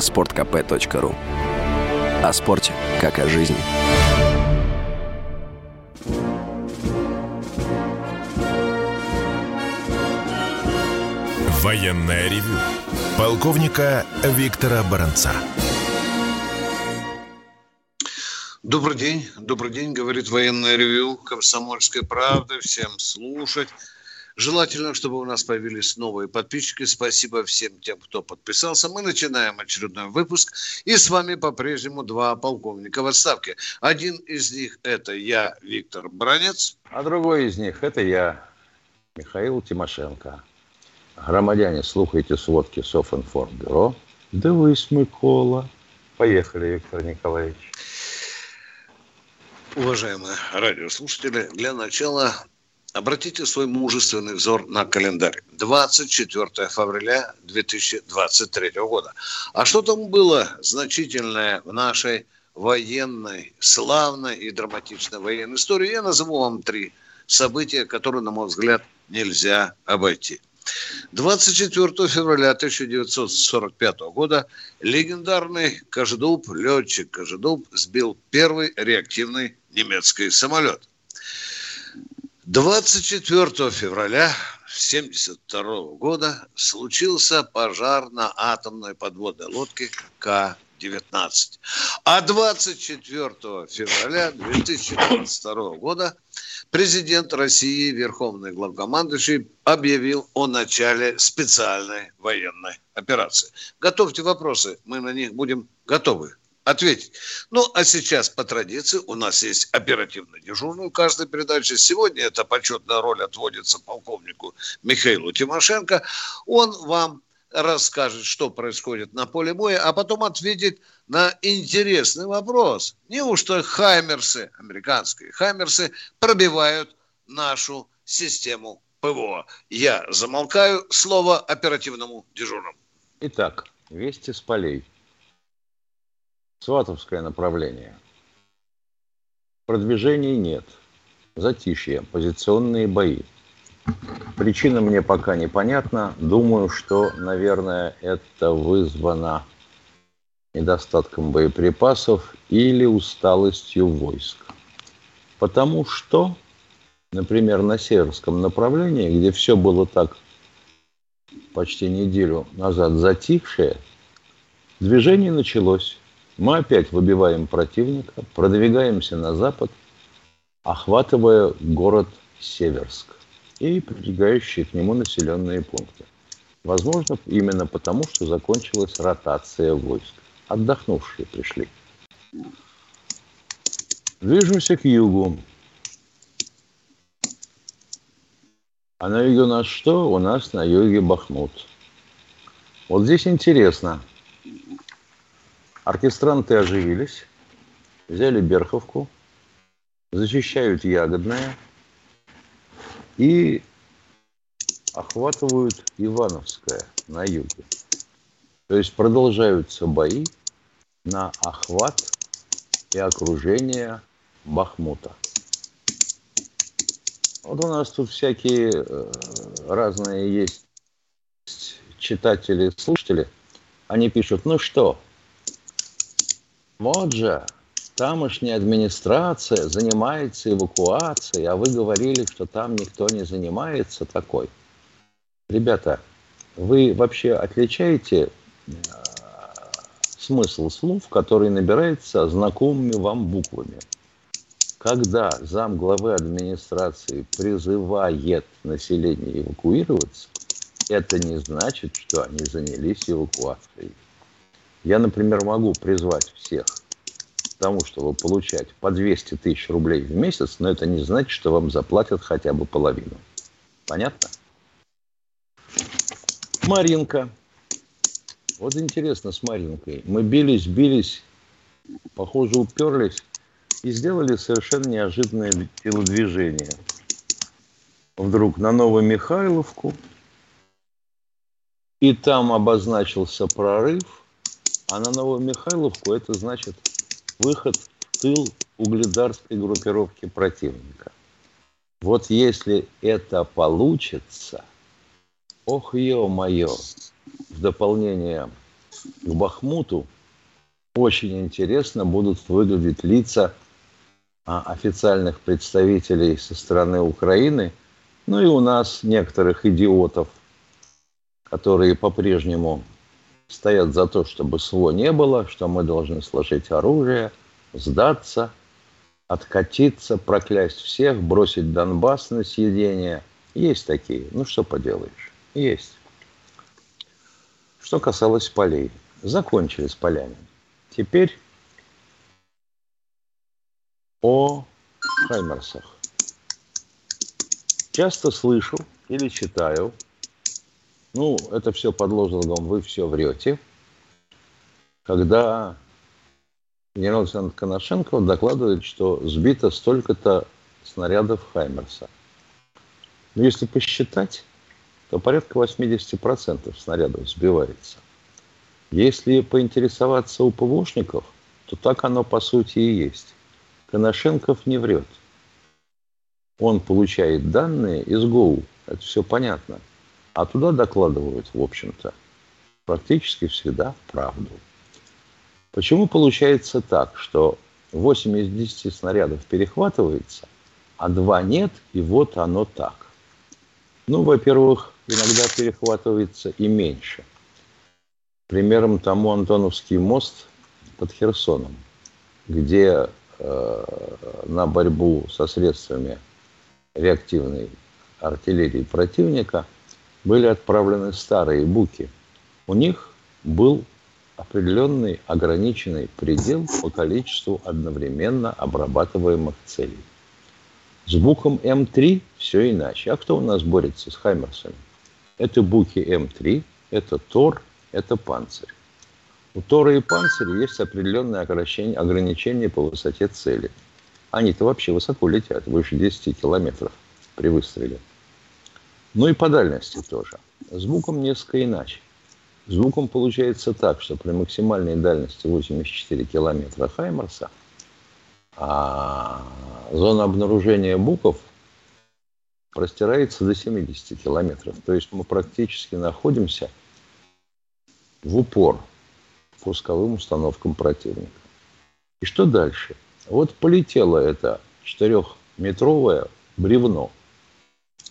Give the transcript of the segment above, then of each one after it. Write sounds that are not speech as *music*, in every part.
sportkp.ru О спорте, как о жизни. Военное ревю полковника Виктора Баранца. Добрый день, добрый день, говорит военное ревю Комсомольской правды. Всем слушать. Желательно, чтобы у нас появились новые подписчики. Спасибо всем тем, кто подписался. Мы начинаем очередной выпуск. И с вами по-прежнему два полковника в отставке. Один из них это я, Виктор Бранец. А другой из них это я, Михаил Тимошенко. Громадяне, слухайте сводки Софинформбюро. Да вы, Микола. Поехали, Виктор Николаевич. Уважаемые радиослушатели, для начала обратите свой мужественный взор на календарь. 24 февраля 2023 года. А что там было значительное в нашей военной, славной и драматичной военной истории? Я назову вам три события, которые, на мой взгляд, нельзя обойти. 24 февраля 1945 года легендарный Кожедуб, летчик Кожедуб, сбил первый реактивный немецкий самолет. 24 февраля 1972 года случился пожар на атомной подводной лодке К-19. А 24 февраля 2022 года президент России, верховный главкомандующий, объявил о начале специальной военной операции. Готовьте вопросы, мы на них будем готовы ответить. Ну, а сейчас по традиции у нас есть оперативный дежурный в каждой передаче. Сегодня эта почетная роль отводится полковнику Михаилу Тимошенко. Он вам расскажет, что происходит на поле боя, а потом ответит на интересный вопрос. Неужто хаймерсы, американские хаймерсы, пробивают нашу систему ПВО? Я замолкаю. Слово оперативному дежурному. Итак, вести с полей. Сватовское направление. Продвижений нет. Затишье, позиционные бои. Причина мне пока непонятна. Думаю, что, наверное, это вызвано недостатком боеприпасов или усталостью войск. Потому что, например, на северском направлении, где все было так почти неделю назад затихшее, движение началось. Мы опять выбиваем противника, продвигаемся на запад, охватывая город Северск и прилегающие к нему населенные пункты. Возможно, именно потому, что закончилась ротация войск. Отдохнувшие пришли. Движемся к югу. А на юге у нас что? У нас на юге Бахмут. Вот здесь интересно. Оркестранты оживились, взяли Берховку, защищают Ягодное и охватывают Ивановское на юге. То есть продолжаются бои на охват и окружение Бахмута. Вот у нас тут всякие э, разные есть читатели, слушатели. Они пишут, ну что, вот же, тамошняя администрация занимается эвакуацией, а вы говорили, что там никто не занимается такой. Ребята, вы вообще отличаете э, смысл слов, который набирается знакомыми вам буквами? Когда зам главы администрации призывает население эвакуироваться, это не значит, что они занялись эвакуацией. Я, например, могу призвать всех к тому, чтобы получать по 200 тысяч рублей в месяц, но это не значит, что вам заплатят хотя бы половину. Понятно? Маринка. Вот интересно с Маринкой. Мы бились, бились, похоже, уперлись и сделали совершенно неожиданное телодвижение. Вдруг на Новомихайловку, и там обозначился прорыв – а на Новомихайловку это значит выход в тыл угледарской группировки противника. Вот если это получится, ох, ё-моё, в дополнение к Бахмуту очень интересно будут выглядеть лица а, официальных представителей со стороны Украины, ну и у нас некоторых идиотов, которые по-прежнему стоят за то, чтобы СВО не было, что мы должны сложить оружие, сдаться, откатиться, проклясть всех, бросить Донбасс на съедение. Есть такие. Ну, что поделаешь. Есть. Что касалось полей. Закончили с полями. Теперь о Хаймерсах. Часто слышу или читаю, ну, это все под лозунгом «Вы все врете», когда генерал-лейтенант Коношенков докладывает, что сбито столько-то снарядов Хаймерса. Но если посчитать, то порядка 80% снарядов сбивается. Если поинтересоваться у ПВОшников, то так оно по сути и есть. Коношенков не врет. Он получает данные из ГОУ, это все понятно. А туда докладывают, в общем-то, практически всегда правду. Почему получается так, что 8 из 10 снарядов перехватывается, а 2 нет, и вот оно так? Ну, во-первых, иногда перехватывается и меньше. Примером тому Антоновский мост под Херсоном, где э, на борьбу со средствами реактивной артиллерии противника были отправлены старые буки. У них был определенный ограниченный предел по количеству одновременно обрабатываемых целей. С буком М3 все иначе. А кто у нас борется с Хаймерсами? Это буки М3, это Тор, это панцирь. У Тора и панциря есть определенные ограничения по высоте цели. Они-то вообще высоко летят, выше 10 километров при выстреле. Ну и по дальности тоже. Звуком несколько иначе. Звуком получается так, что при максимальной дальности 84 километра Хаймерса а зона обнаружения буков простирается до 70 километров. То есть мы практически находимся в упор пусковым установкам противника. И что дальше? Вот полетело это четырехметровое бревно.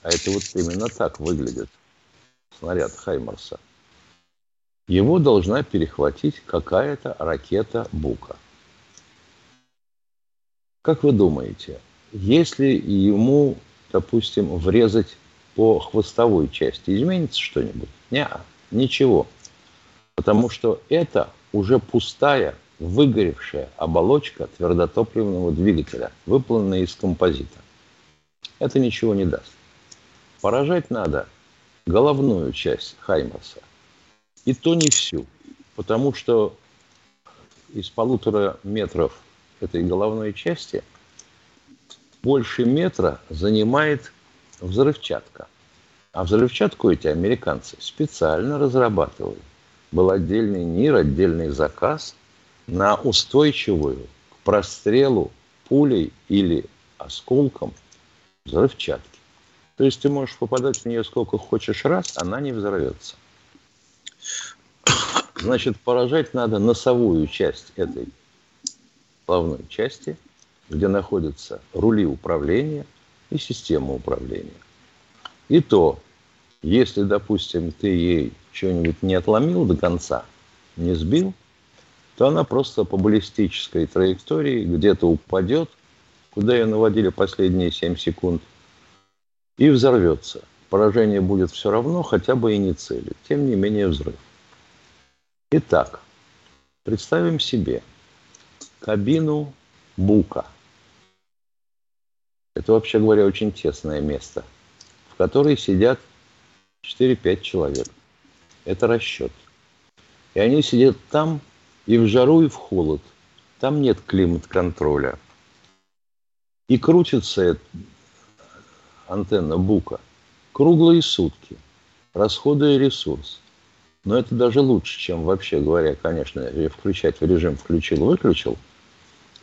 А это вот именно так выглядит снаряд Хаймарса. Его должна перехватить какая-то ракета Бука. Как вы думаете, если ему, допустим, врезать по хвостовой части, изменится что-нибудь? Нет, ничего. Потому что это уже пустая, выгоревшая оболочка твердотопливного двигателя, выполненная из композита. Это ничего не даст. Поражать надо головную часть Хаймерса. И то не всю. Потому что из полутора метров этой головной части больше метра занимает взрывчатка. А взрывчатку эти американцы специально разрабатывают. Был отдельный НИР, отдельный заказ на устойчивую к прострелу пулей или осколком взрывчатки. То есть ты можешь попадать в нее сколько хочешь раз, она не взорвется. Значит, поражать надо носовую часть этой главной части, где находятся рули управления и система управления. И то, если, допустим, ты ей что-нибудь не отломил до конца, не сбил, то она просто по баллистической траектории где-то упадет, куда ее наводили последние 7 секунд, и взорвется. Поражение будет все равно, хотя бы и не цели. Тем не менее взрыв. Итак, представим себе – кабину Бука. Это, вообще говоря, очень тесное место, в которой сидят 4-5 человек. Это расчет. И они сидят там и в жару, и в холод. Там нет климат-контроля. И крутится антенна Бука круглые сутки, расходуя ресурс. Но это даже лучше, чем вообще говоря, конечно, включать в режим включил-выключил –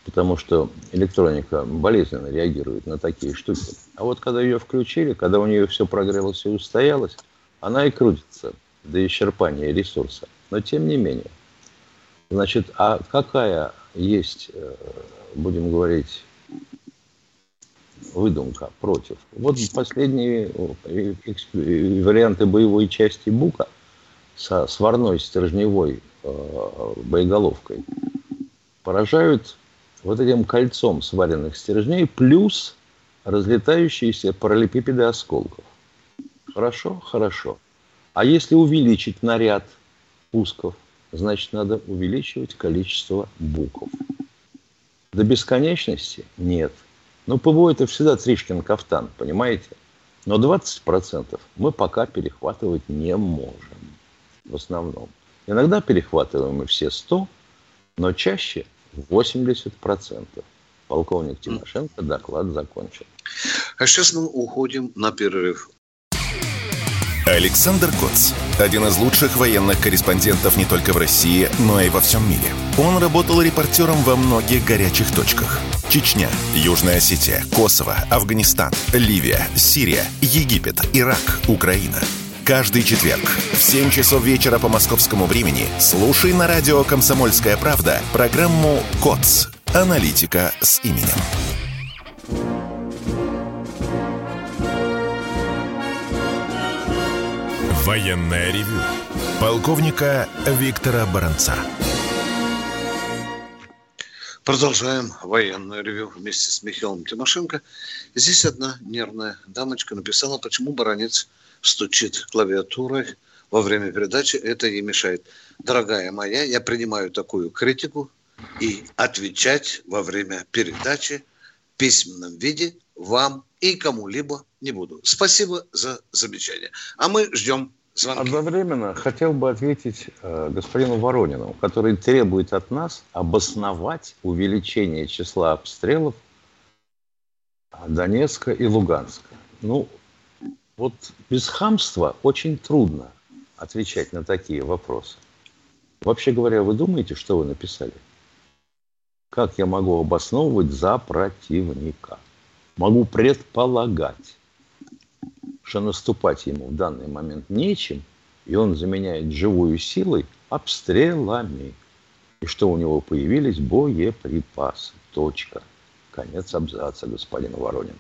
потому что электроника болезненно реагирует на такие штуки. А вот когда ее включили, когда у нее все прогрелось и устоялось, она и крутится до исчерпания ресурса. Но тем не менее. Значит, а какая есть, э, будем говорить, выдумка против? Вот последние варианты боевой части Бука со сварной стержневой э, боеголовкой поражают вот этим кольцом сваренных стержней плюс разлетающиеся параллелепипеды осколков. Хорошо? Хорошо. А если увеличить наряд пусков, значит, надо увеличивать количество букв. До бесконечности? Нет. Но ПВО это всегда Тришкин кафтан, понимаете? Но 20% мы пока перехватывать не можем в основном. Иногда перехватываем и все 100, но чаще 80%. Полковник Тимошенко доклад закончил. А сейчас мы уходим на перерыв. Александр Коц. Один из лучших военных корреспондентов не только в России, но и во всем мире. Он работал репортером во многих горячих точках. Чечня, Южная Осетия, Косово, Афганистан, Ливия, Сирия, Египет, Ирак, Украина. Каждый четверг в 7 часов вечера по московскому времени слушай на радио «Комсомольская правда» программу «КОЦ. Аналитика с именем». Военное ревю полковника Виктора Баранца. Продолжаем военное ревю вместе с Михаилом Тимошенко. Здесь одна нервная дамочка написала, почему баронец стучит клавиатурой во время передачи. Это ей мешает. Дорогая моя, я принимаю такую критику и отвечать во время передачи в письменном виде вам и кому-либо не буду. Спасибо за замечание. А мы ждем звонки. Одновременно хотел бы ответить э, господину Воронину, который требует от нас обосновать увеличение числа обстрелов Донецка и Луганска. Ну, вот без хамства очень трудно отвечать на такие вопросы. Вообще говоря, вы думаете, что вы написали? Как я могу обосновывать за противника? Могу предполагать, что наступать ему в данный момент нечем, и он заменяет живую силой обстрелами. И что у него появились боеприпасы. Точка. Конец абзаца, господин Воронин.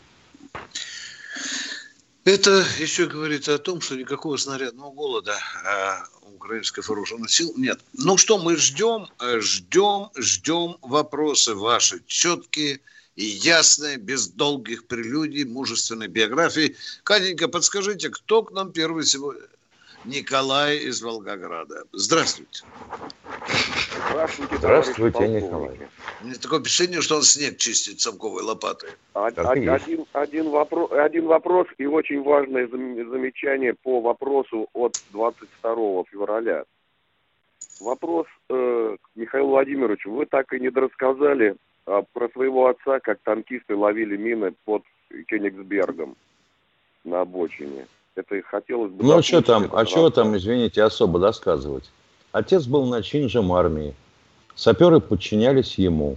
Это еще говорит о том, что никакого снарядного голода а, украинских вооруженных сил нет. Ну что, мы ждем, ждем, ждем вопросы ваши четкие, и ясной, без долгих прелюдий, мужественной биографии. Катенька, подскажите, кто к нам первый сегодня? Николай из Волгограда. Здравствуйте. Здравствуйте, Здравствуйте Николай. У меня такое впечатление, что он снег чистит цомковой лопатой. Один, один, вопрос, один вопрос и очень важное замечание по вопросу от 22 февраля. Вопрос э, к Михаилу Владимировичу. Вы так и не дорассказали про своего отца, как танкисты ловили мины под Кёнигсбергом на обочине. Это и хотелось бы... Ну, а что там, а что там, извините, особо досказывать? Отец был начинжем армии. Саперы подчинялись ему.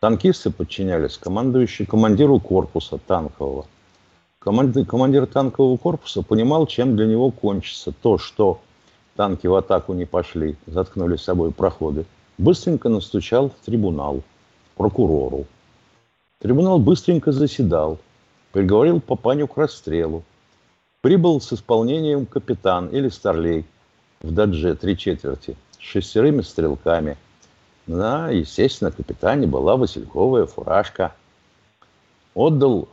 Танкисты подчинялись командующему, командиру корпуса танкового. Командир, командир танкового корпуса понимал, чем для него кончится то, что танки в атаку не пошли, заткнули с собой проходы. Быстренько настучал в трибунал – прокурору. Трибунал быстренько заседал, приговорил Папаню к расстрелу. Прибыл с исполнением капитан или старлей в дадже три четверти с шестерыми стрелками. На, естественно, капитане была васильковая фуражка. Отдал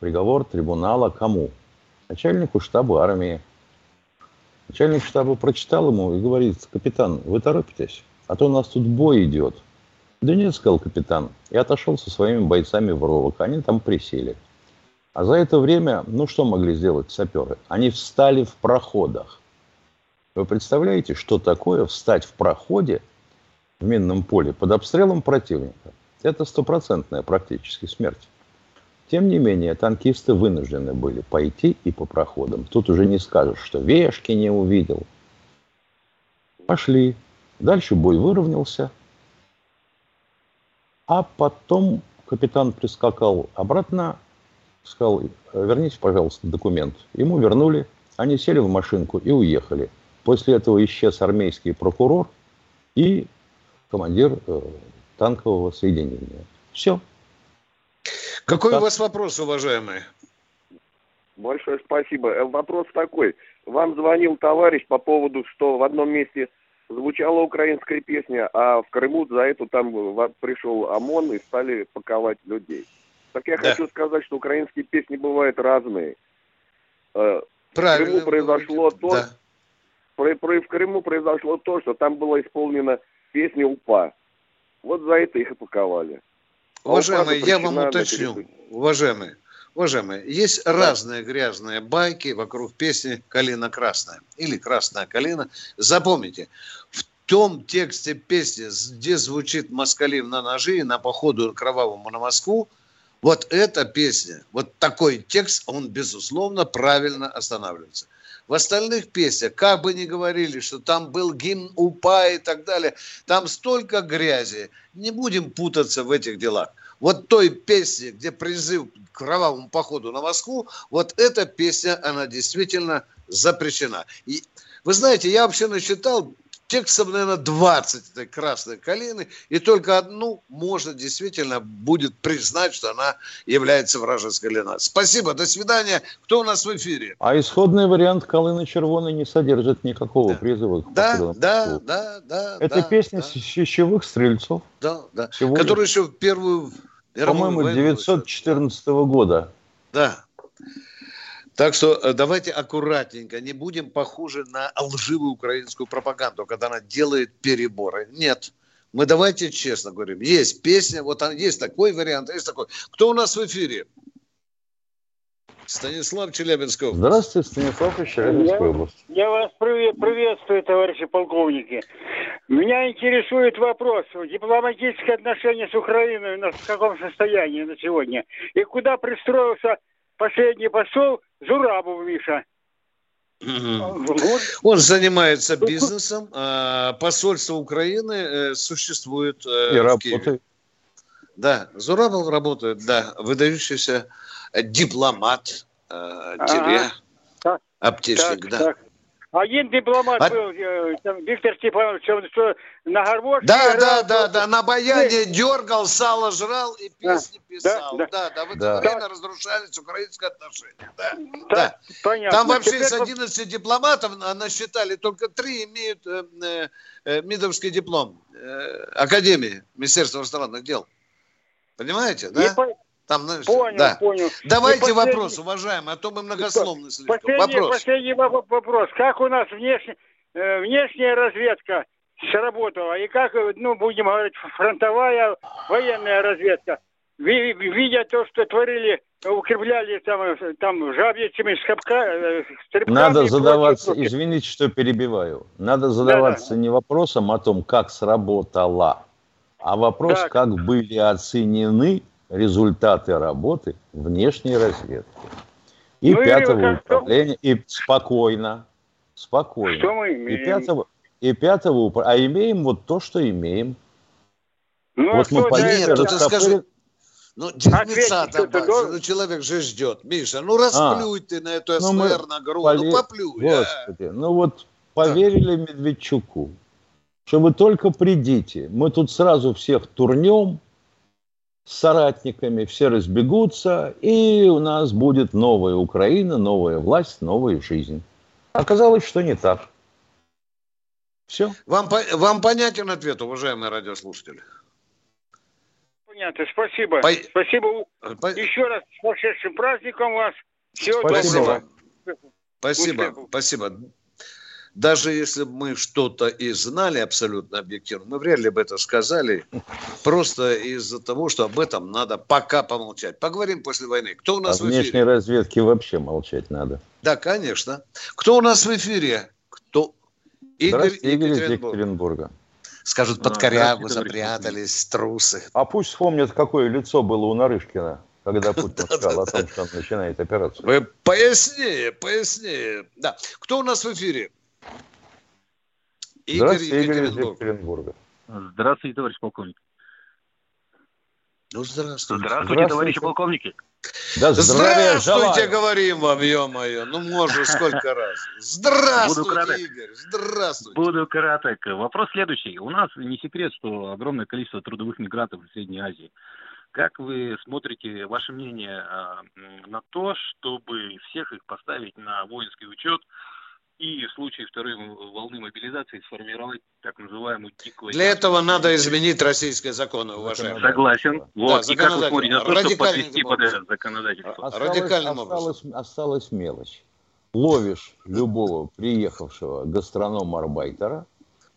приговор трибунала кому? Начальнику штаба армии. Начальник штаба прочитал ему и говорит, капитан, вы торопитесь, а то у нас тут бой идет – да нет, сказал капитан, и отошел со своими бойцами в ровок. Они там присели. А за это время, ну что могли сделать саперы? Они встали в проходах. Вы представляете, что такое встать в проходе в минном поле под обстрелом противника? Это стопроцентная практически смерть. Тем не менее, танкисты вынуждены были пойти и по проходам. Тут уже не скажешь, что вешки не увидел. Пошли. Дальше бой выровнялся – а потом капитан прискакал обратно, сказал, верните, пожалуйста, документ. Ему вернули, они сели в машинку и уехали. После этого исчез армейский прокурор и командир э, танкового соединения. Все. Какой у вас вопрос, уважаемый? Большое спасибо. Э, Вопрос такой. Вам звонил товарищ по поводу, что в одном месте звучала украинская песня, а в Крыму за это там в- пришел ОМОН и стали паковать людей. Так я Да. хочу сказать, что украинские песни бывают разные. Э, Правильно. Крыму произошло то- Да. про- про- в Крыму произошло то, что там была исполнена песня УПА. Вот за это их и паковали. А Уважаемые, УПА я вам уточню. Уважаемые, уважаемые, есть разные грязные байки вокруг песни «Калина красная» или «Красная калина». Запомните, в том тексте песни, где звучит «Москалив на ножи» и на походу кровавому на Москву, вот эта песня, вот такой текст, он, безусловно, правильно останавливается. В остальных песнях, как бы ни говорили, что там был гимн УПА и так далее, там столько грязи. Не будем путаться в этих делах. Вот той песне, где призыв к кровавому походу на Москву, вот эта песня, она действительно запрещена. И вы знаете, я вообще насчитал текстов, наверное, 20 этой красной калины, и только одну можно действительно будет признать, что она является вражеской линой. Спасибо, до свидания. Кто у нас в эфире? А исходный вариант «Калына червоной» не содержит никакого Да. призыва к Да, да, Москву. да, да. Это да, песня да, сечевых стрельцов, да, да. всего Которая еще в первую по-моему, войну 914 года. Да. Так что э, давайте аккуратненько, не будем похожи на лживую украинскую пропаганду, когда она делает переборы. Нет. Мы давайте честно говорим. Есть песня, вот он, есть такой вариант, есть такой. Кто у нас в эфире? Станислав Челябинская область. Здравствуйте, Станислав из Челябинской области. Я вас привет, приветствую, товарищи полковники. Меня интересует вопрос. Дипломатические отношения с Украиной на в каком состоянии на сегодня? И куда пристроился последний посол Зурабов Миша? Он занимается бизнесом, а посольство Украины э, существует э, И в Киеве. работает. Да, Зурабов работает, да, выдающийся дипломат, э, тире, Так, аптечник, Так, да. так. Один дипломат А- был, там, Виктор Степанович, он что, на гармошке Да, играл, да, да, то- да, на баяне дергал, сало жрал и песни писал. да. Да, да, в это Да. время разрушались украинские отношения. Да, Так, да. понятно. Там вообще Теперь из 11 дипломатов а, насчитали, только три имеют э, э, э, МИДовский диплом э, Академии Министерства иностранных дел. Понимаете, не да? по- Там, знаешь, Понял, да. понял. Давайте И последний- вопрос, уважаемый, а то мы многословны слишком. Последний, Вопрос. последний воп- вопрос. Как у нас внешне- э, внешняя разведка сработала? И как, ну, будем говорить, фронтовая военная разведка? Ви- Видя то, что творили, укрепляли там, там жабьями, скобка, э, стрибками Надо задаваться, прочее, извините, что перебиваю, надо задаваться не вопросом о том, как сработала, а вопрос, Так. как были оценены результаты работы внешней разведки. И Ну, пятого управления, и спокойно, спокойно. Что мы И имеем? пятого, и пятого упра- а имеем вот то, что имеем. Ну, вот а мы поехали, растопырили- скажи- Ну, дерьмеца там, ну, человек же ждет. Миша, ну расплюй ты на эту ну, мы СВР на грудь, пове- ну поплюй. а. Господи, ну вот поверили Медведчуку, что вы только придите, мы тут сразу всех турнем с соратниками, все разбегутся, и у нас будет новая Украина, новая власть, новая жизнь. Оказалось, что не так. Все. Вам, по- вам понятен ответ, уважаемые радиослушатели? Понятно, спасибо. Пой- Спасибо. По- Еще раз с прошедшим праздником вас. Всего Спасибо. доброго. Спасибо, Успехов. спасибо. Даже если бы мы что-то и знали абсолютно объективно, мы вряд ли бы это сказали, просто из-за того, что об этом надо пока помолчать. Поговорим после войны. Кто у нас в внешней эфире? разведке вообще молчать надо. Да, конечно. Кто у нас в эфире? Кто? Игорь Игорь из Екатеринбург. Екатеринбурга. Скажут, под А, корягу здравствуйте, товарищ запрятались, трусы. А пусть вспомнят, какое лицо было у Нарышкина, когда *laughs* Путин сказал о том, что он начинает операцию. Вы пояснее, пояснее. Да. Кто у нас в эфире? Игорь Здравствуйте, Игорь из Екатеринбург. Екатеринбурга. Здравствуйте, товарищ полковник. Ну, здравствуйте. Здравствуйте, Здравствуйте. товарищи полковники. Да здравия Здравствуйте, желаю. говорим вам, ё-моё. Ну, можно сколько раз. Здравствуйте, Буду краток. Игорь. Здравствуйте. Буду краток. Вопрос следующий. У нас не секрет, что огромное количество трудовых мигрантов в Средней Азии. Как вы смотрите, ваше мнение э, на то, чтобы всех их поставить на воинский учет и в случае второй волны мобилизации сформировать так называемую дикую... Для этого надо изменить российские законы, уважаемые. Согласен. Вот. Да, и как вы смотрите на то, чтобы подвести под это законодательство? Осталось, Радикальным осталось, осталась мелочь. Ловишь любого приехавшего гастронома-арбайтера,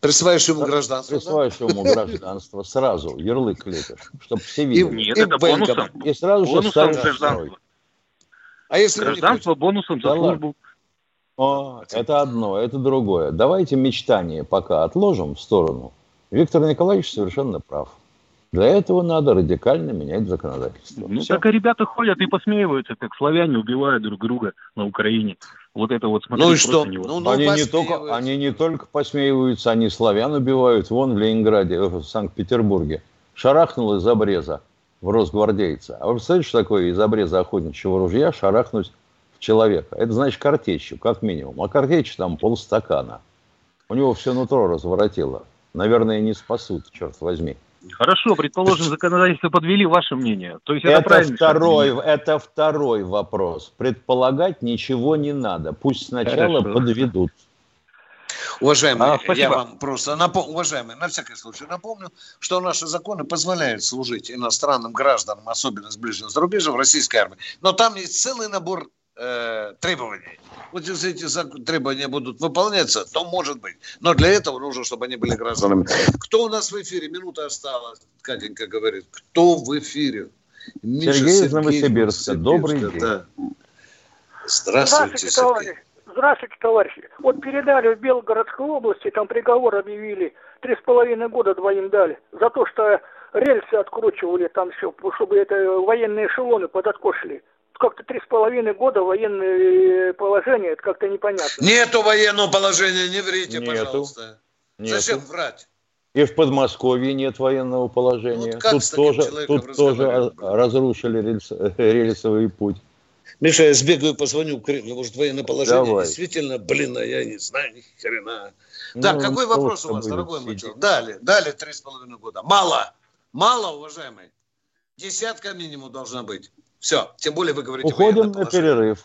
Присваиваешь ему гражданство. Присваиваешь да? ему гражданство сразу, ярлык лепишь, чтобы все видели. Нет, и это бонусом. И сразу бонусом же гражданство. А если гражданство бонусом за да службу. О, это одно, это другое. Давайте мечтание пока отложим в сторону. Виктор Николаевич совершенно прав. Для этого надо радикально менять законодательство. Ну, Все. так и ребята ходят и посмеиваются, как славяне убивают друг друга на Украине. Вот это вот смотрите. Ну и что? Ну, ну, они, не только, они не только посмеиваются, они славян убивают. Вон в Ленинграде, в Санкт-Петербурге. Шарахнул из обреза в Росгвардейца. А вы представляете, что такое из обреза охотничьего ружья шарахнуть человека. Это значит картечью, как минимум. А картечь там полстакана. У него все нутро разворотило. Наверное, не спасут, черт возьми. Хорошо, предположим, законодательство подвели ваше мнение. То есть это, это второй, это второй вопрос. Предполагать ничего не надо. Пусть сначала Хорошо. подведут. Уважаемые, а, я вам просто напомню, уважаемые, на всякий случай напомню, что наши законы позволяют служить иностранным гражданам, особенно с ближнего зарубежья, в российской армии. Но там есть целый набор э, требований. Вот если эти требования будут выполняться, то может быть. Но для этого нужно, чтобы они были гражданами. Кто у нас в эфире? Минута осталась, Катенька говорит. Кто в эфире? Миша Сергей из Новосибирска. Добрый день. Да. Здравствуйте, Здравствуйте товарищи. Здравствуйте, товарищи. Вот передали в Белгородской области, там приговор объявили, три с половиной года двоим дали, за то, что рельсы откручивали там все, чтобы это военные эшелоны под откос шли как-то три с половиной года военное положение, это как-то непонятно. Нету военного положения, не врите, Нету. пожалуйста. Нету. Зачем врать? И в Подмосковье нет военного положения. Ну, вот тут тоже, тут тоже разрушили рельс, рельсовый путь. Миша, я сбегаю, позвоню в Кремль. Может, военное положение Давай. действительно, блин, а я не знаю ни хрена. Ну, так, какой вопрос у вас, дорогой мой человек? Дали, дали три с половиной года. Мало, мало, уважаемый. Десятка минимум должна быть. Все, тем более вы говорите... Уходим на перерыв.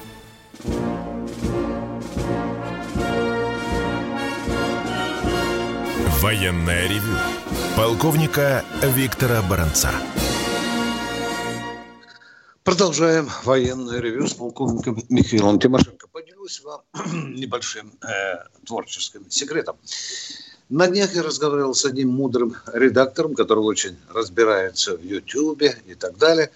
Военное ревю полковника Виктора Баранца. Продолжаем военное ревю с полковником Михаилом Тимошенко. Поделюсь вам *clears throat* небольшим э, творческим секретом. На днях я разговаривал с одним мудрым редактором, который очень разбирается в Ютьюбе и так далее.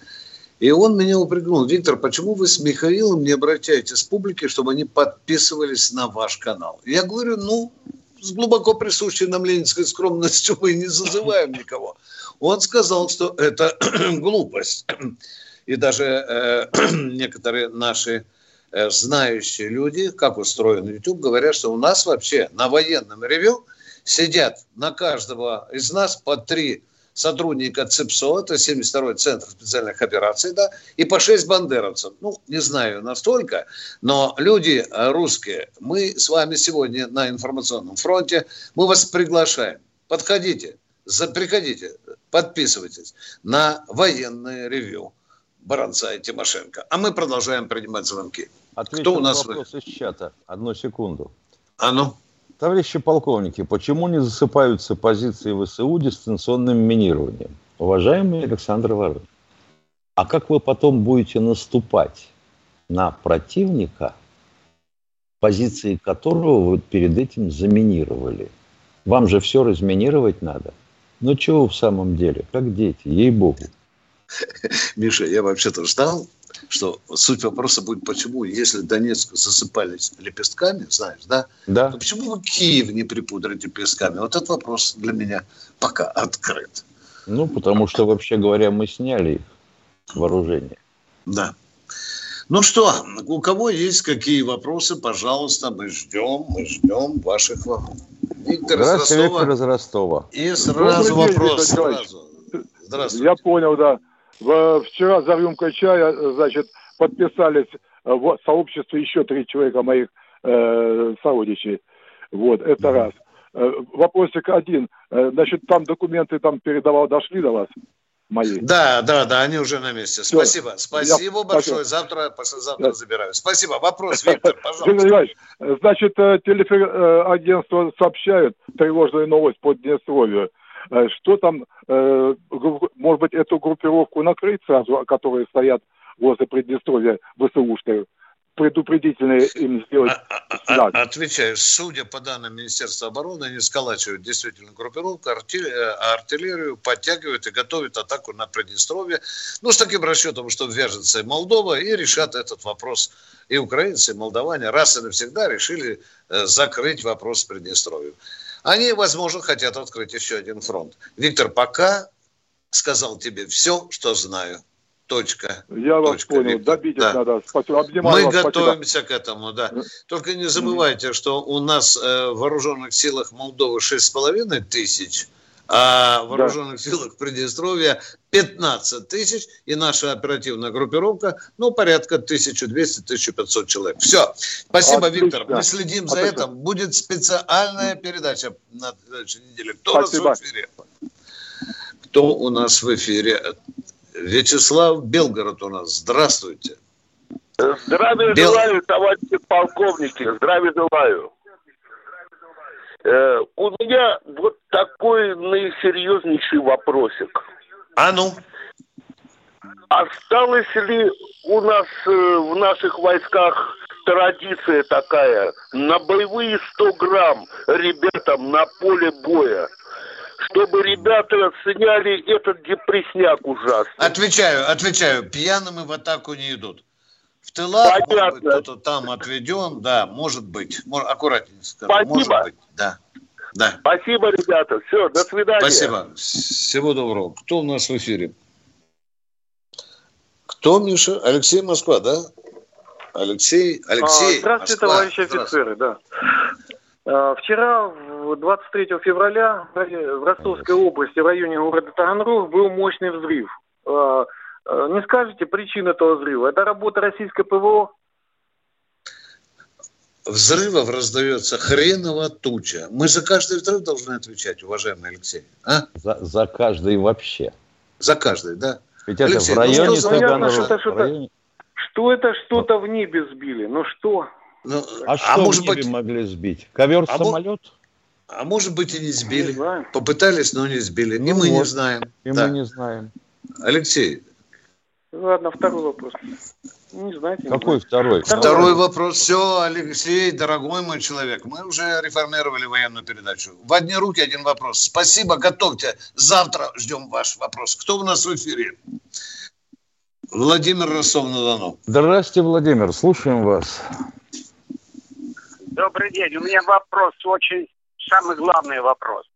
И он меня упрекнул. Виктор, почему вы с Михаилом не обращаетесь с публикой, чтобы они подписывались на ваш канал? Я говорю, ну, с глубоко присущей нам ленинской скромностью мы не зазываем никого. Он сказал, что это *clears throat* глупость. И даже э, *clears throat* некоторые наши э, знающие люди, как устроен YouTube, говорят, что у нас вообще на военном ревю сидят на каждого из нас по три сотрудника ЦИПСО, это 72-й Центр специальных операций, да, и по 6 бандеровцев. Ну, не знаю настолько, но люди э, русские, мы с вами сегодня на информационном фронте, мы вас приглашаем. Подходите, за, приходите, подписывайтесь на военное ревю Баранца и Тимошенко. А мы продолжаем принимать звонки. Отвечу Кто у нас? вопрос из чата. Одну секунду. А ну? Товарищи полковники, почему не засыпаются позиции ВСУ дистанционным минированием? Уважаемый Александр Ворон, а как вы потом будете наступать на противника, позиции которого вы перед этим заминировали? Вам же все разминировать надо. Ну чего в самом деле, как дети, ей-богу. *laughs* Миша, я вообще-то ждал, что суть вопроса будет, почему, если Донецк засыпались лепестками, знаешь, да? Да. То почему вы Киев не припудрите лепестками? Вот этот вопрос для меня пока открыт. Ну, потому что, вообще говоря, мы сняли их с вооружения. Да. Ну что, у кого есть какие вопросы, пожалуйста, мы ждем, мы ждем ваших вопросов. Виктор Здравствуйте, из Виктор из Ростова. И сразу Добрый вопрос. День, сразу. Здравствуйте. Я понял, да. Вчера за рюмкой чая, значит, подписались в сообществе еще три человека моих э, сородичей. Вот, это раз. Э, вопросик один. Э, значит, там документы там передавал, дошли до вас? Мои. Да, да, да, они уже на месте. Все. Спасибо, спасибо Я, большое. Завтра, послезавтра да. забираю. Спасибо. Вопрос, Виктор, *laughs* пожалуйста. Значит, телеагентство сообщают тревожную новость по Днестровью. Что там, может быть, эту группировку накрыть сразу, которые стоят возле Приднестровья ВСУшные? предупредительные им сделать. А, а, а, отвечаю, судя по данным Министерства обороны, они сколачивают действительно группировку, артиллерию, артиллерию подтягивают и готовят атаку на Приднестровье. Ну, с таким расчетом, что вяжется и Молдова, и решат этот вопрос и украинцы, и молдаване раз и навсегда решили э, закрыть вопрос с Приднестровьем. Они, возможно, хотят открыть еще один фронт. Виктор, пока сказал тебе все, что знаю. Точка. Я вас Точка, понял. Виктор. Добить да. надо. Спасибо. Обнимаю Мы вас. готовимся Спасибо. к этому, да. Только не забывайте, что у нас э, в вооруженных силах Молдовы 6,5 тысяч, а в вооруженных да. силах Приднестровья 15 тысяч, и наша оперативная группировка, ну, порядка 1200-1500 человек. Все. Спасибо, Отлично. Виктор. Мы следим Отлично. за этим. Будет специальная передача на следующей неделе. Кто Спасибо. у нас в эфире? Кто у нас в эфире? Вячеслав Белгород у нас. Здравствуйте. Здравия Бел... желаю, товарищи полковники. Здравия желаю. Э, у меня вот такой наисерьезнейший вопросик. А ну? Осталась ли у нас э, в наших войсках традиция такая на боевые 100 грамм ребятам на поле боя чтобы ребята сняли этот депресняк ужасный. Отвечаю, отвечаю. Пьяными в атаку не идут. В тылах кто-то там отведен, да, может быть. Аккуратнее скажу. Спасибо. Может быть, да. Да. Спасибо, ребята. Все, до свидания. Спасибо. Всего доброго. Кто у нас в эфире? Кто, Миша? Алексей Москва, да? Алексей, Алексей. А, здравствуйте, Москва. товарищи офицеры, да. А, вчера, 23 февраля, в Ростовской области, в районе города Таганрог, был мощный взрыв. А, не скажете причину этого взрыва? Это работа российской ПВО? Взрывов раздается хреново туча. Мы за каждый взрыв должны отвечать, уважаемый Алексей. А? За, за каждый вообще. За каждый, да. Ведь Алексей, это в районе ну, что, Таганрога. Что, что, районе... что это что-то в небе сбили? Ну что? Ну, а, а что может быть могли сбить? Ковер а самолет? А может быть и не сбили. Не Попытались, но не сбили. Не ну мы вот. не знаем. И да. мы не знаем. Алексей. Ладно, второй вопрос. Не знаете. Какой не второй? Второй, второй вопрос. Все, Алексей, дорогой мой человек, мы уже реформировали военную передачу. В одни руки один вопрос. Спасибо, готовьте. Завтра ждем ваш вопрос. Кто у нас в эфире? Владимир Ростов-на-Дону. Здравствуйте, Владимир. Слушаем вас. Добрый день. У меня вопрос очень самый главный вопрос.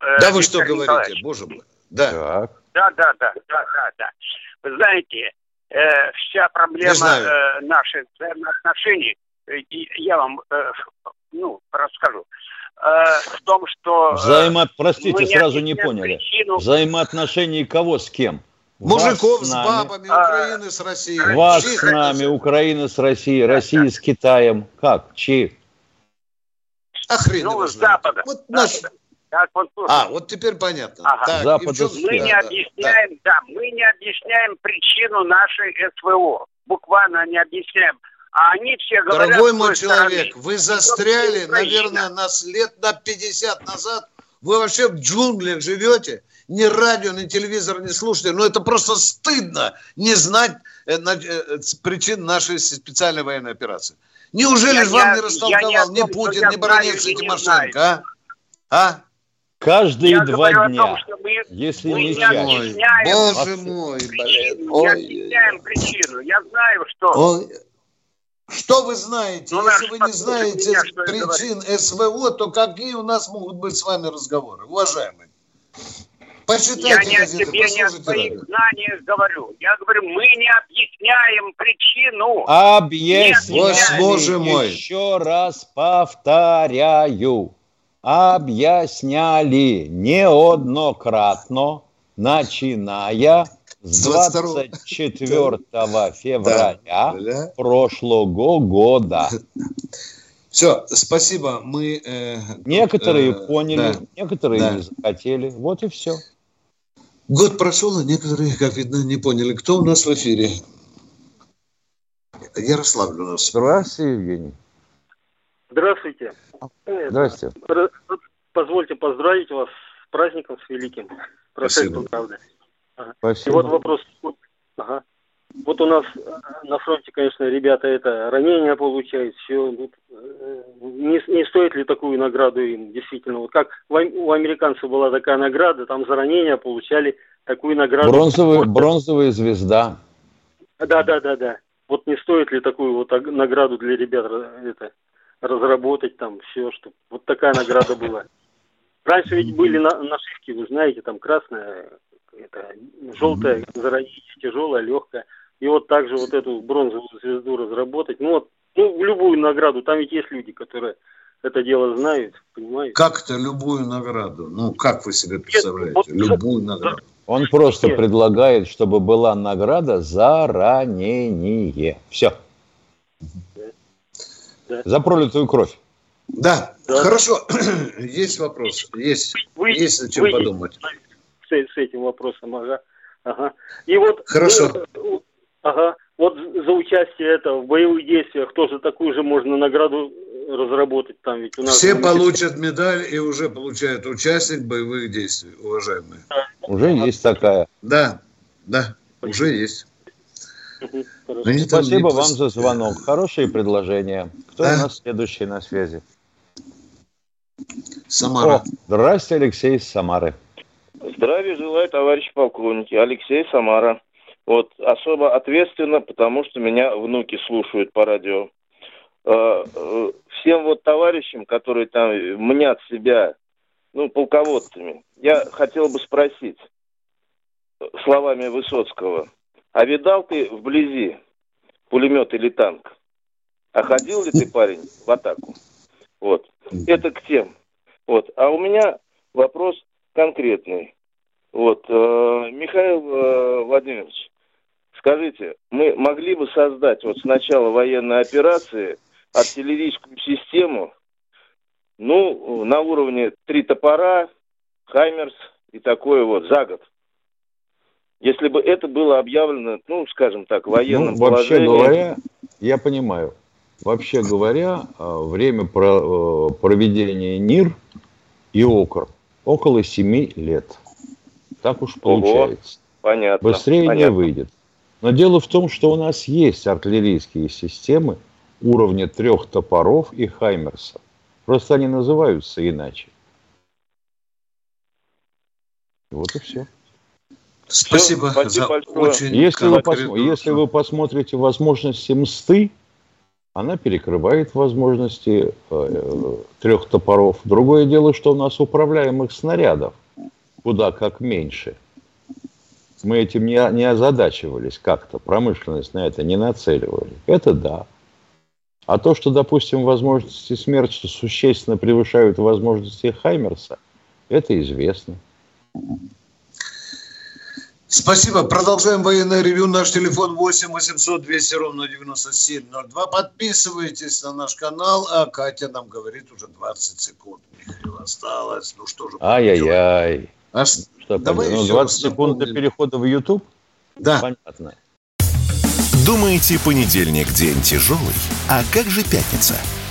Э, да вы что говорите, боже мой. Да. Так. Да, да, да, да, да, да. Вы знаете, э, вся проблема э, наших взаимоотношений, э, я вам э, ну, расскажу, э, в том, что... Э, Взаимо... Простите, сразу не поняли. Причину... Взаимоотношений кого с кем? Мужиков с, с бабами, а, Украины с Россией. Вас с нами, Украина с Россией, Россия с *laughs* Китаем. Как? Чьи? А хрен ну, с Запада. Вот наш... Так, вот, а, вот теперь понятно. Ага. Так, Запада... чем... Мы да, не объясняем, да, да, мы не объясняем причину нашей СВО. Буквально не объясняем. А они все говорят... Дорогой мой человек, стороны, вы застряли, наверное, нас лет на 50 назад. Вы вообще в джунглях живете? Ни радио, ни телевизор не слушаете. Но это просто стыдно не знать э, э, причин нашей специальной военной операции. Неужели я, же вам я, не растолковал я ни Путин, ни Баранец, ни Тимошенко, а? А? Каждые Я два говорю дня, о том, что мы, если мы не чаще. объясняем Боже мой, причину, блин. не Ой, объясняем причину. Я знаю, что... Ой. Что вы знаете? Ну, Если вы не знаете меня, я причин СВО, то какие у нас могут быть с вами разговоры? Уважаемые. Я Почитайте не о себе, не о своих радио. знаниях говорю. Я говорю, мы не объясняем причину. Объясняли, Боже мой. еще раз повторяю, объясняли неоднократно, начиная с 22 24 февраля прошлого года. *laughs* Все, спасибо. Мы э, Некоторые э, поняли, да. некоторые Да. не захотели. Вот и все. Год прошел, а некоторые, как видно, не поняли. Кто у нас в эфире? Ярославль у нас. Здравствуйте, Евгений. Здравствуйте. Э, р- Позвольте поздравить вас с праздником, с великим. Прошедшим, Спасибо. правда. Ага. И Спасибо. вот вопрос. Ага. Вот у нас э, на фронте, конечно, ребята это ранения получают, все. Не, не стоит ли такую награду им, действительно? Вот как у американцев была такая награда, там за ранения получали такую награду. Бронзовая, бронзовая звезда. Да, да, да, да. Вот не стоит ли такую вот аг- награду для ребят ра- это, разработать там все, чтобы вот такая награда была. Раньше ведь были на- нашивки, вы знаете, там красная, это, желтая, заранее тяжелая, легкая. И вот также вот эту бронзовую звезду разработать. Ну вот, ну, любую награду, там ведь есть люди, которые это дело знают, понимаете? Как это любую награду? Ну, как вы себе представляете? вот- Любую награду. Он просто Нет. предлагает, чтобы была награда за ранение. Все. Да. За пролитую кровь. Да, Да. хорошо. *clears throat* Есть вопрос. Есть. Вы- Есть над чем вы- подумать. с, с этим вопросом, ага. ага. И вот, Хорошо. э, ага, вот за участие это в боевых действиях тоже такую же можно награду разработать там ведь у нас. Все получат медаль и уже получают участник боевых действий, уважаемые. Уже есть такая. Да, да, уже есть. Хорошо. Спасибо вам за звонок. Хорошие предложения. Кто Да. у нас следующий на связи? Самара. О, здрасте, Алексей из Самары. Здравия желаю, товарищи полковники. Алексей Самара. Вот особо ответственно, потому что меня внуки слушают по радио. Э, э, Всем вот товарищам, которые там мнят себя, ну, полководцами, я хотел бы спросить э, словами Высоцкого. А видал ты вблизи пулемет или танк? А ходил ли ты, парень, в атаку? Вот. Это к тем. Вот. А у меня вопрос конкретный. Вот, э, Михаил э, Владимирович, скажите, мы могли бы создать вот с начала военной операции артиллерийскую систему, ну, на уровне три топора, Хаймерс и такое вот за год. Если бы это было объявлено, ну, скажем так, военным Ну, вообще положением. говоря, я понимаю. Вообще говоря, а, время э, проведения НИР и ОКР около 7 лет. Так уж Ого. получается. Понятно. Быстрее не понятно. выйдет. Но дело в том, что у нас есть артиллерийские системы уровня трех топоров и Хаймерса. Просто они называются иначе. Вот и все. Спасибо, спасибо за большое. очень Если вы, пос- если вы посмотрите возможности МСТы, она перекрывает возможности э, трех топоров. Другое дело, что у нас управляемых снарядов куда как меньше. Мы этим не, не озадачивались как-то, промышленность на это не нацеливали. Это да. А то, что, допустим, возможности смерти существенно превышают возможности Хаймерса, это известно. Спасибо. Продолжаем военное ревю. Наш телефон 8 800 200 ровно 9702. Подписывайтесь на наш канал. А Катя нам говорит уже 20 секунд. Михаил, осталось. Ну что же. Ай-яй-яй. А Что, Давай ну, еще 20 раз секунд до перехода в YouTube? Да. Понятно. Думаете, понедельник день тяжелый? А как же пятница?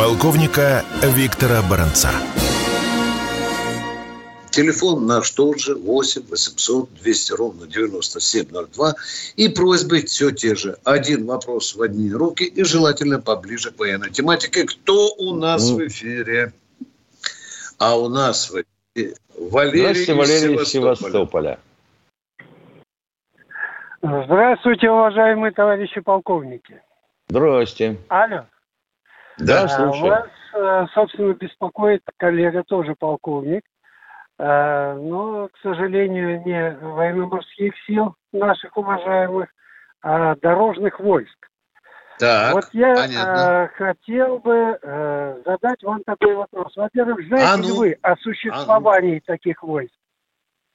полковника Виктора Баранца. Телефон наш тот же 8 800 200 ровно 9702. И просьбы все те же. Один вопрос в одни руки и желательно поближе к военной тематике. Кто у нас в эфире? А у нас в эфире Валерий, Здравствуйте, Валерий из Севастополя. Здравствуйте, уважаемые товарищи полковники. Здрасте. Алло. Да, А, слушаю. Вас, э, собственно, беспокоит коллега, тоже полковник, э, но, к сожалению, не военно-морских сил наших уважаемых, а дорожных войск. Так, вот я понятно. э, хотел бы э, задать вам такой вопрос. Во-первых, знаете А ли ну. вы о существовании таких войск?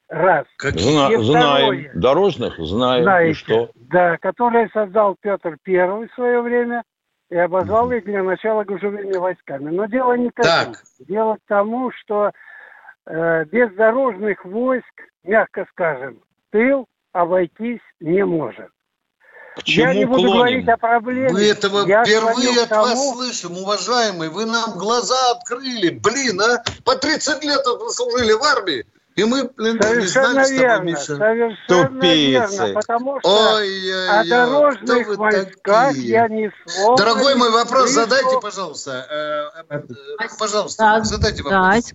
Раз. Зна- И знаем. второе. Дорожных знаем. И Знаете, что? Да, который создал Петр Первый в свое время и обозвал их для начала гужевыми войсками. Но дело не к этому. Так. Дело к тому, что э, без дорожных войск, мягко скажем, тыл обойтись не может. К Я чему не буду клоним? говорить о проблеме. Мы этого Я впервые от тому- вас слышим, уважаемый. Вы нам глаза открыли. Блин, а? По 30 лет вы служили в армии. И мы, блин, не Совершенно знали с тобой, верно, Миша. совершенно Тупицы. верно, потому что Ой-ой-ой, о дорожных вы войсках такие? я ни слова Дорогой не мой вопрос, слышу. задайте, пожалуйста. Э, э, э, Пожалуйста, задайте вопрос.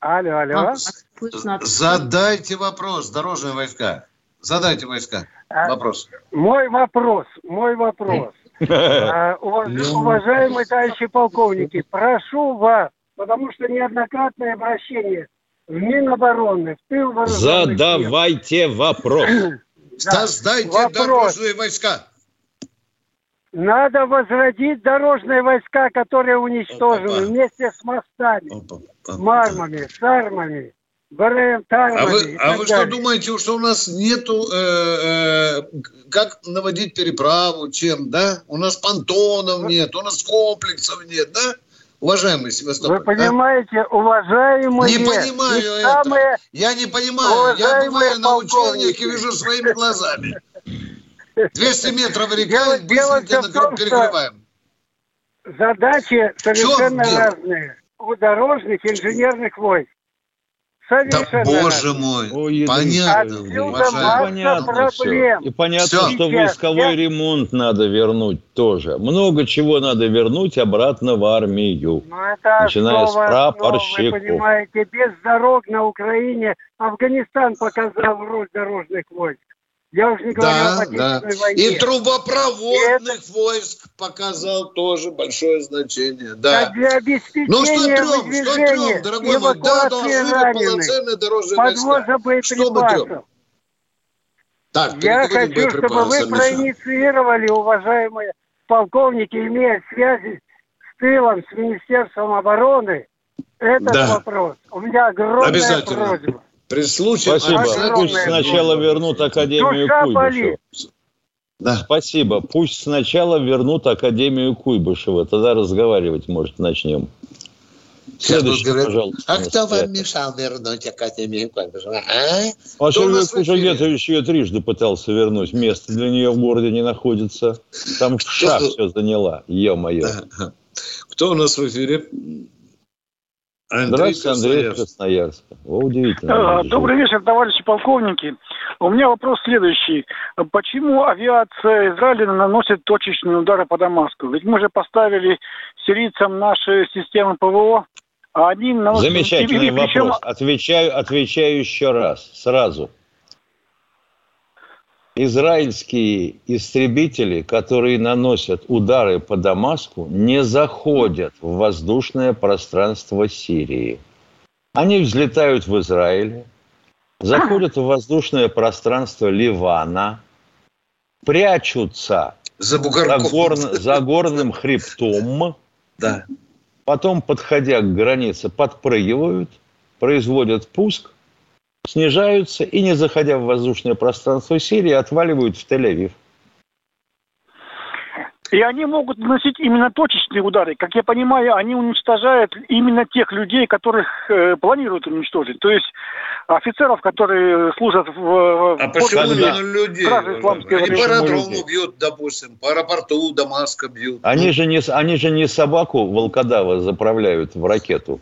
Алло, алло. Задайте вопрос, дорожные войска. Задайте войска. А, Вопрос. Мой вопрос, мой вопрос. *laughs* А, уваж- Уважаемые товарищи полковники, прошу вас, потому что неоднократное обращение в Минобороны, в тыл вооруженных сил. Задавайте вопрос. *clears throat* Создайте Вопрос. дорожные войска. Надо возродить дорожные войска, которые уничтожены вместе с мостами, мармами, сармами, БРМ, тармами А вы, а вы что думаете, что у нас нету, э, э, как наводить переправу, чем, да? У нас понтонов нет, у нас комплексов нет, да? Уважаемый Севастополь. Вы понимаете, уважаемые... Не понимаю это. самые Я не понимаю. Я бываю на учениях и вижу своими глазами. 200 метров река, быстренько перекрываем. Задачи совершенно разные у дорожных инженерных войск. Да, Совершенно боже разные. мой, Ой, понятно, Понятно все. И понятно, Всё. что войсковой я- ремонт надо вернуть тоже. Много чего надо вернуть обратно в армию. Но это Начиная с основа, прапорщиков. основа, Вы понимаете, без дорог на Украине Афганистан показал роль дорожных войск. Я уже не говорю Да, об да. Войне. И трубопроводных войск показал тоже большое значение. Да. для обеспечения Ну что трем, что трем, дорогой мой? Да, должны полноценные дорожные подвоза войска. Что мы трем? Так, Я хочу, чтобы вы проинициировали, уважаемые полковники, имея связи с тылом, с Министерством обороны, этот Да. вопрос. У меня огромная просьба. При случае Спасибо. обязательно Пусть сначала вернут Академию Душа Куйбышева. Да. Спасибо. Пусть сначала вернут Академию Куйбышева. Тогда разговаривать, может, начнем. Следующий, будут говорить, пожалуйста. а кто вам мешал вернуть Академию Куйбышева? А? А Сергей? Кужугетович ее трижды пытался вернуть. Место для нее в городе не находится. Там ша Что? все заняла. Ё-моё. Кто у нас в эфире? Здравствуйте, Андрей из Красноярска. О, удивительно. А, Добрый вечер, товарищи полковники. У меня вопрос следующий. Почему авиация Израиля наносит точечные удары по Дамаску? Ведь мы же поставили сирийцам наши системы ПВО, а они наносят... Замечательный и- и причем- вопрос. Отвечаю, отвечаю еще раз, сразу. Израильские истребители, которые наносят удары по Дамаску, не заходят в воздушное пространство Сирии. Они взлетают в Израиле, заходят в воздушное пространство Ливана, прячутся За за, горн- за горным хребтом, *laughs* Да. потом, подходя к границе, подпрыгивают, производят пуск, снижаются и, не заходя в воздушное пространство Сирии, отваливают в Тель-Авив. И они могут наносить именно точечные удары. Как я понимаю, они уничтожают именно тех людей, которых э, планируют уничтожить. То есть офицеров, которые служат в... А почему именно людей? Они по аэродрому бьют, допустим, по аэропорту Дамаска бьют. Они, ну. же не, они же не собаку волкодава заправляют в ракету.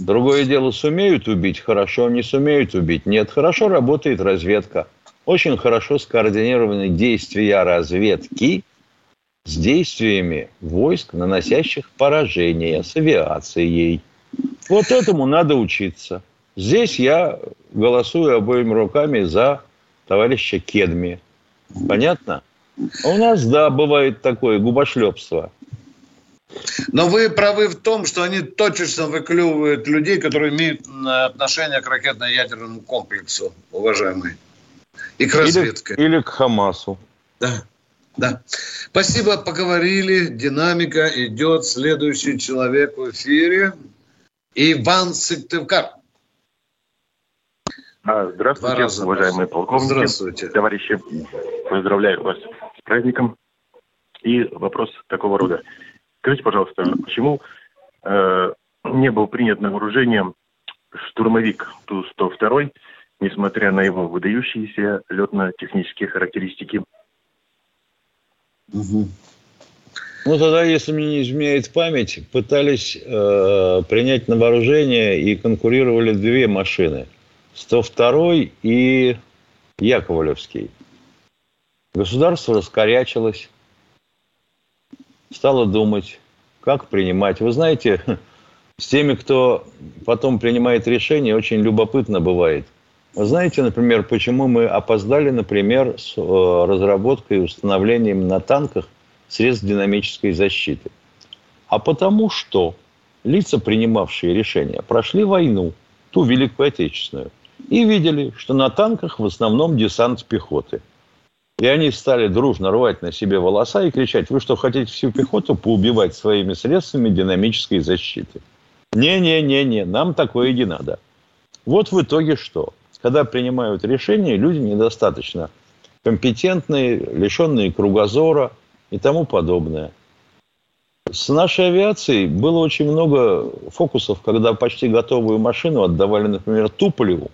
Другое дело, сумеют убить, хорошо, не сумеют убить, нет. Хорошо работает разведка. Очень хорошо скоординированы действия разведки с действиями войск, наносящих поражение, с авиацией. Вот этому надо учиться. Здесь я голосую обоими руками за товарища Кедми. Понятно? А у нас, да, бывает такое губошлепство. Но вы правы в том, что они точечно выклевывают людей, которые имеют отношение к ракетно-ядерному комплексу, уважаемые. И к разведке. Или, или к Хамасу. Да. Да. Спасибо, поговорили. Динамика идет. Следующий человек в эфире. Иван Сыктывкар. А, здравствуйте, уважаемые полковники. Здравствуйте. Товарищи, поздравляю вас с праздником. И вопрос такого рода. Скажите, пожалуйста, почему э, не был принят на вооружение штурмовик Ту-102, несмотря на его выдающиеся летно-технические характеристики? Угу. Ну, тогда, если мне не изменяет память, пытались э, принять на вооружение и конкурировали две машины. 102 и Яковлевский. Государство раскорячилось, стало думать, как принимать. Вы знаете, *laughs* с теми, кто потом принимает решения, очень любопытно бывает – вы знаете, например, почему мы опоздали, например, с э, разработкой и установлением на танках средств динамической защиты? А потому что лица, принимавшие решения, прошли войну, ту Великую Отечественную, и видели, что на танках в основном десант пехоты. И они стали дружно рвать на себе волоса и кричать, вы что, хотите всю пехоту поубивать своими средствами динамической защиты? Не-не-не-не, нам такое не надо. Вот в итоге что? когда принимают решения, люди недостаточно компетентные, лишенные кругозора и тому подобное. С нашей авиацией было очень много фокусов, когда почти готовую машину отдавали, например, Туполеву,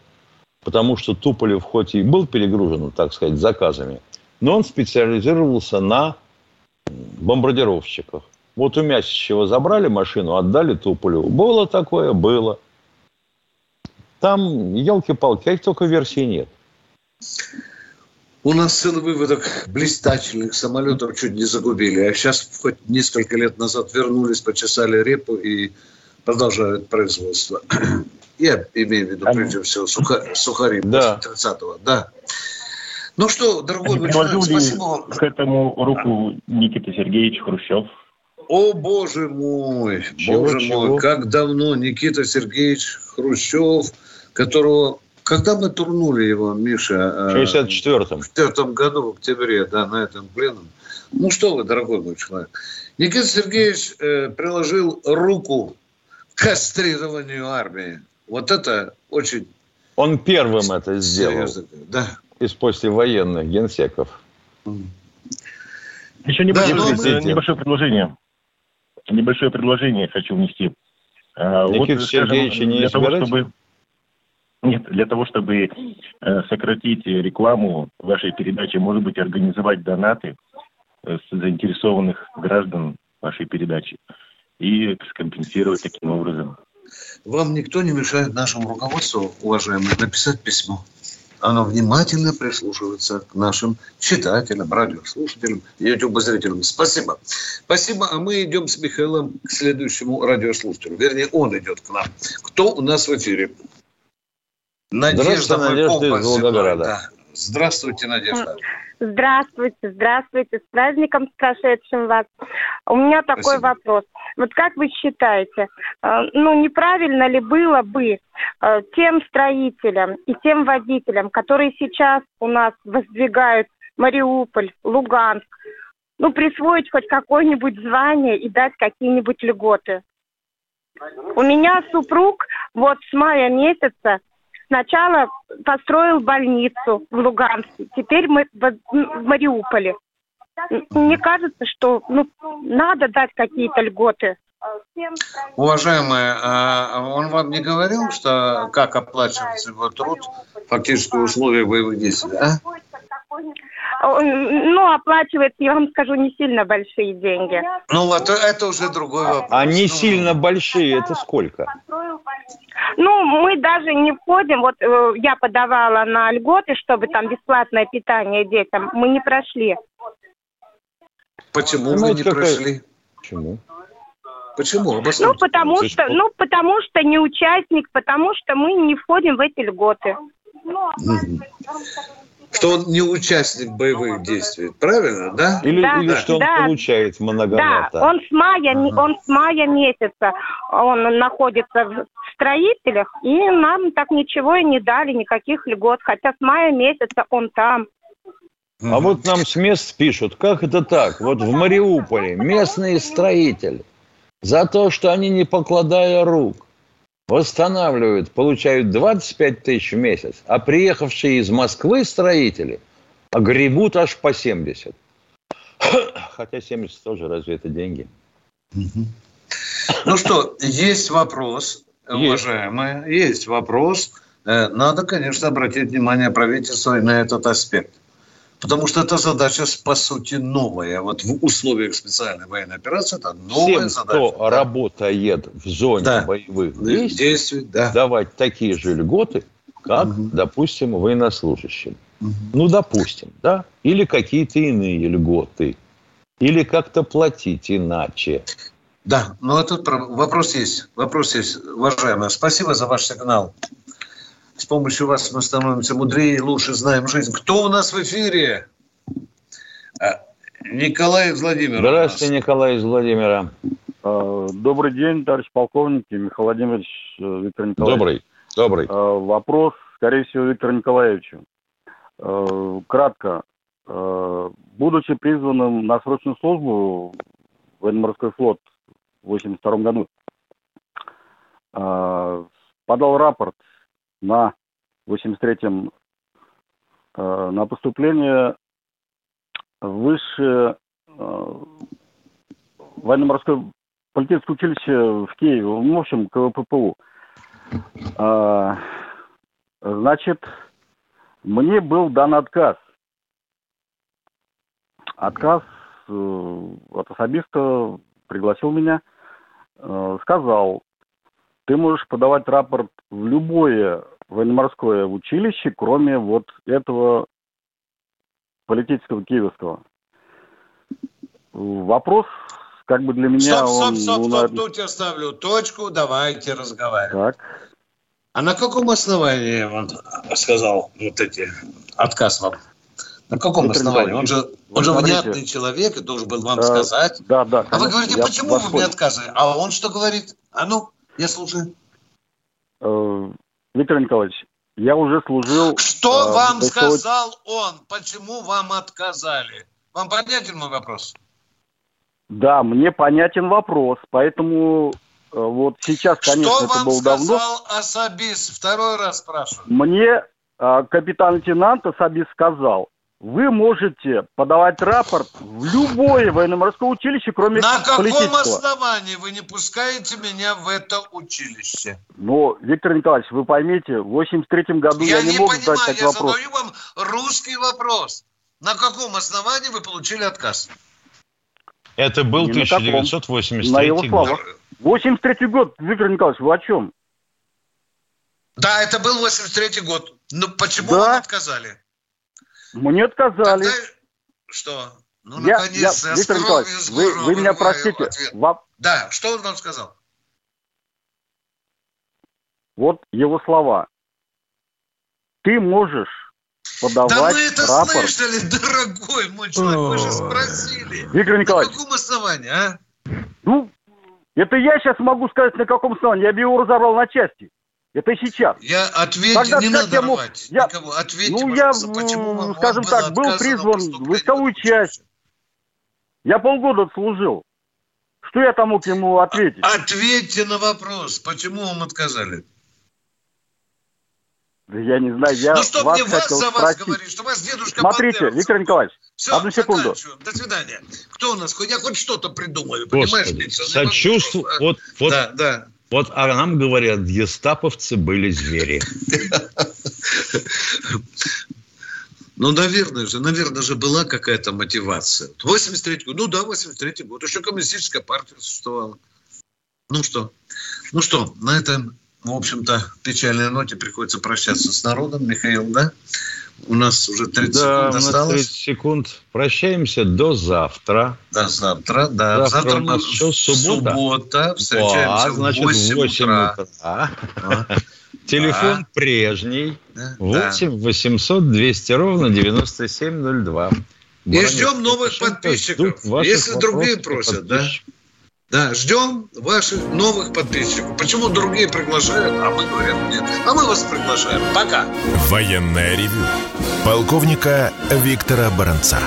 потому что Туполев хоть и был перегружен, так сказать, заказами, но он специализировался на бомбардировщиках. Вот у Мясичева забрали машину, отдали Туполеву. Было такое? Было. Там, елки-палки, каких только версий нет. У нас целый выводок блистательных самолетов чуть не загубили. А сейчас хоть несколько лет назад вернулись, почесали репу и продолжают производство. *clears throat* Я имею в виду, прежде всего, суха, сухари да. 30-го. Да. Ну что, дорогой мой человек, спасибо вам. к этому руку Никита Сергеевич Хрущев? О, боже мой, чего, боже чего? мой, как давно Никита Сергеевич Хрущев – которого... Когда мы турнули его, Миша? В 64-м. В 64 году, в октябре, да, на этом пленум. Ну что вы, дорогой мой человек. Никита Сергеевич э, приложил руку к кастрированию армии. Вот это очень... Он первым это сделал. Да. Из послевоенных генсеков. Еще небольшое, да, небольшое предложение. Небольшое предложение хочу внести. А, Никита вот, Сергеевич не для того, чтобы нет, для того, чтобы э, сократить рекламу вашей передачи, может быть, организовать донаты э, с заинтересованных граждан вашей передачи и скомпенсировать таким образом. Вам никто не мешает нашему руководству, уважаемые, написать письмо. Оно внимательно прислушивается к нашим читателям, радиослушателям, YouTube-зрителям. Спасибо. Спасибо. А мы идем с Михаилом к следующему радиослушателю. Вернее, он идет к нам. Кто у нас в эфире? Надежда, Надежда из Волгограда. Да. Здравствуйте, Надежда. Здравствуйте, здравствуйте, с праздником, с прошедшим вас. У меня такой Спасибо. вопрос. Вот как вы считаете, э, ну неправильно ли было бы э, тем строителям и тем водителям, которые сейчас у нас воздвигают Мариуполь, Луганск, ну присвоить хоть какое-нибудь звание и дать какие-нибудь льготы? У меня супруг вот с мая месяца Сначала построил больницу в Луганске, теперь мы в Мариуполе. Мне кажется, что ну, надо дать какие-то льготы. Уважаемая, а он вам не говорил, что как оплачивается его труд, фактически условия боевых действий, а? Ну, оплачивает, я вам скажу, не сильно большие деньги. Ну, вот это уже другой вопрос. А не сильно большие, это сколько? Ну, мы даже не входим, вот э, я подавала на льготы, чтобы там бесплатное питание детям, мы не прошли. Почему вы не какая... прошли? Почему? Почему? Ну, потому что, ну, потому что не участник, потому что мы не входим в эти льготы. Что он не участник боевых действий, правильно, да? Или, да, или что да, он получает многовато? Да, он с мая, ага. он с мая месяца, он находится в строителях, и нам так ничего и не дали, никаких льгот, хотя с мая месяца он там. А вот нам с мест пишут, как это так? Вот в Мариуполе местные строители за то, что они, не покладая рук, восстанавливают, получают 25 тысяч в месяц, а приехавшие из Москвы строители огребут аж по 70. *coughs* Хотя 70 тоже, разве это деньги? Ну что, есть вопрос, уважаемые, есть, вопрос. Э, надо, конечно, обратить внимание правительства на этот аспект. Потому что эта задача, по сути, новая. Вот в условиях специальной военной операции это новая Всем, задача. кто да? работает в зоне да. боевых действий, действий да. давать такие же льготы, как, угу. допустим, военнослужащим. Угу. Ну, допустим, да? Или какие-то иные льготы. Или как-то платить иначе. Да, но этот вопрос есть. Вопрос есть, уважаемые. Спасибо за ваш сигнал. С помощью вас мы становимся мудрее и лучше знаем жизнь. Кто у нас в эфире? А, Николай из Владимира. Здравствуйте, Николай из Владимира. А, добрый день, товарищ полковник Михаил Владимирович э, Виктор Николаевич. Добрый, добрый. А, вопрос, скорее всего, Виктору Николаевичу. Кратко. Будучи призванным на срочную службу в военно-морской флот в 1982 году, подал рапорт на 83-м э, на поступление в высшее э, военно-морское политическое училище в Киеве, в общем, КВППУ. Э, значит, мне был дан отказ. Отказ э, от особиста пригласил меня, э, сказал, ты можешь подавать рапорт в любое военно-морское училище, кроме вот этого политического киевского. Вопрос как бы для меня... Стоп, стоп, он, стоп, ну, стоп, тут я ставлю точку, давайте разговаривать. Так. А на каком основании он сказал вот эти отказ вам? На каком Виктор основании? Он же, он же смотрите, внятный человек и должен был вам э, сказать. Да, да. А вы конечно, говорите, почему вы мне отказываете? А он что говорит? А ну, я слушаю. Э, Виктор Николаевич, я уже служил... Что э, вам ВСО сказал он? Почему вам отказали? Вам понятен мой вопрос? Да, мне понятен вопрос, поэтому э, вот сейчас, конечно, Что это вам было давно. сказал особист? Второй раз спрашиваю. Мне э, капитан-лейтенант особист сказал, вы можете подавать рапорт в любое военно-морское училище, кроме На каком основании вы не пускаете меня в это училище? Но, Виктор Николаевич, вы поймите, в 83 году я, я не не мог понимаю, задать я такой вопрос. задаю вам русский вопрос. На каком основании вы получили отказ? Это был на каком. 1983 На его год. словах. 83 год, Виктор Николаевич, вы о чем? Да, это был 83 год. Но почему Да. вам отказали? Мне отказали. Тогда что? Ну, я, наконец, я- я, Виктор Николаевич, вы, вы меня простите. ответ. Во- Да, что он вам сказал? вот его слова. Ты можешь подавать да мы это рапорт. слышали, дорогой мой человек, вы же спросили. Виктор На Николаевич, каком основании, а? ну, это я сейчас могу сказать, на каком основании. Я бы его разобрал на части. Это сейчас. Я ответьте, Тогда не надо я мог- рвать я- никого. Ответьте, ну, я, почему скажем вам так, был призван в войсковую часть. Я полгода отслужил. Что я там мог ему ответить? Ответьте на вопрос, почему вам отказали? Да я не знаю, я Ну что вас мне вас за вас спросить. говорить, что вас дедушка Смотрите, Бандера Виктор Николаевич, Все, одну секунду. заканчиваем. До свидания. Кто у нас? Хоть я хоть что-то придумаю, понимаешь? Господи, пенсионный сочувствую. а? Вот, вот, Да, да. Вот а нам говорят, гестаповцы были звери. Ну, наверное же, наверное же была какая-то мотивация. 83 год, ну да, 83 год, еще коммунистическая партия существовала. Ну что, ну что, на этом, в общем-то, печальной ноте приходится прощаться с народом. Михаил, да? У нас уже 30 Да, секунд у нас осталось. 30 секунд. Прощаемся до завтра. До завтра, да. Завтра, Завтра у нас что, суббота? суббота. Встречаемся Да, значит, в 8 утра. утра. *laughs* Телефон Да. прежний. Да. 8 800 200 ровно 9702. И Баранец ждем новых подписчиков. Если другие вопросов и просят, подписчиков. Да, ждем ваших новых подписчиков. Почему другие приглашают, а мы говорим нет. А мы вас приглашаем. Пока. Военное ревю полковника Виктора Баранца.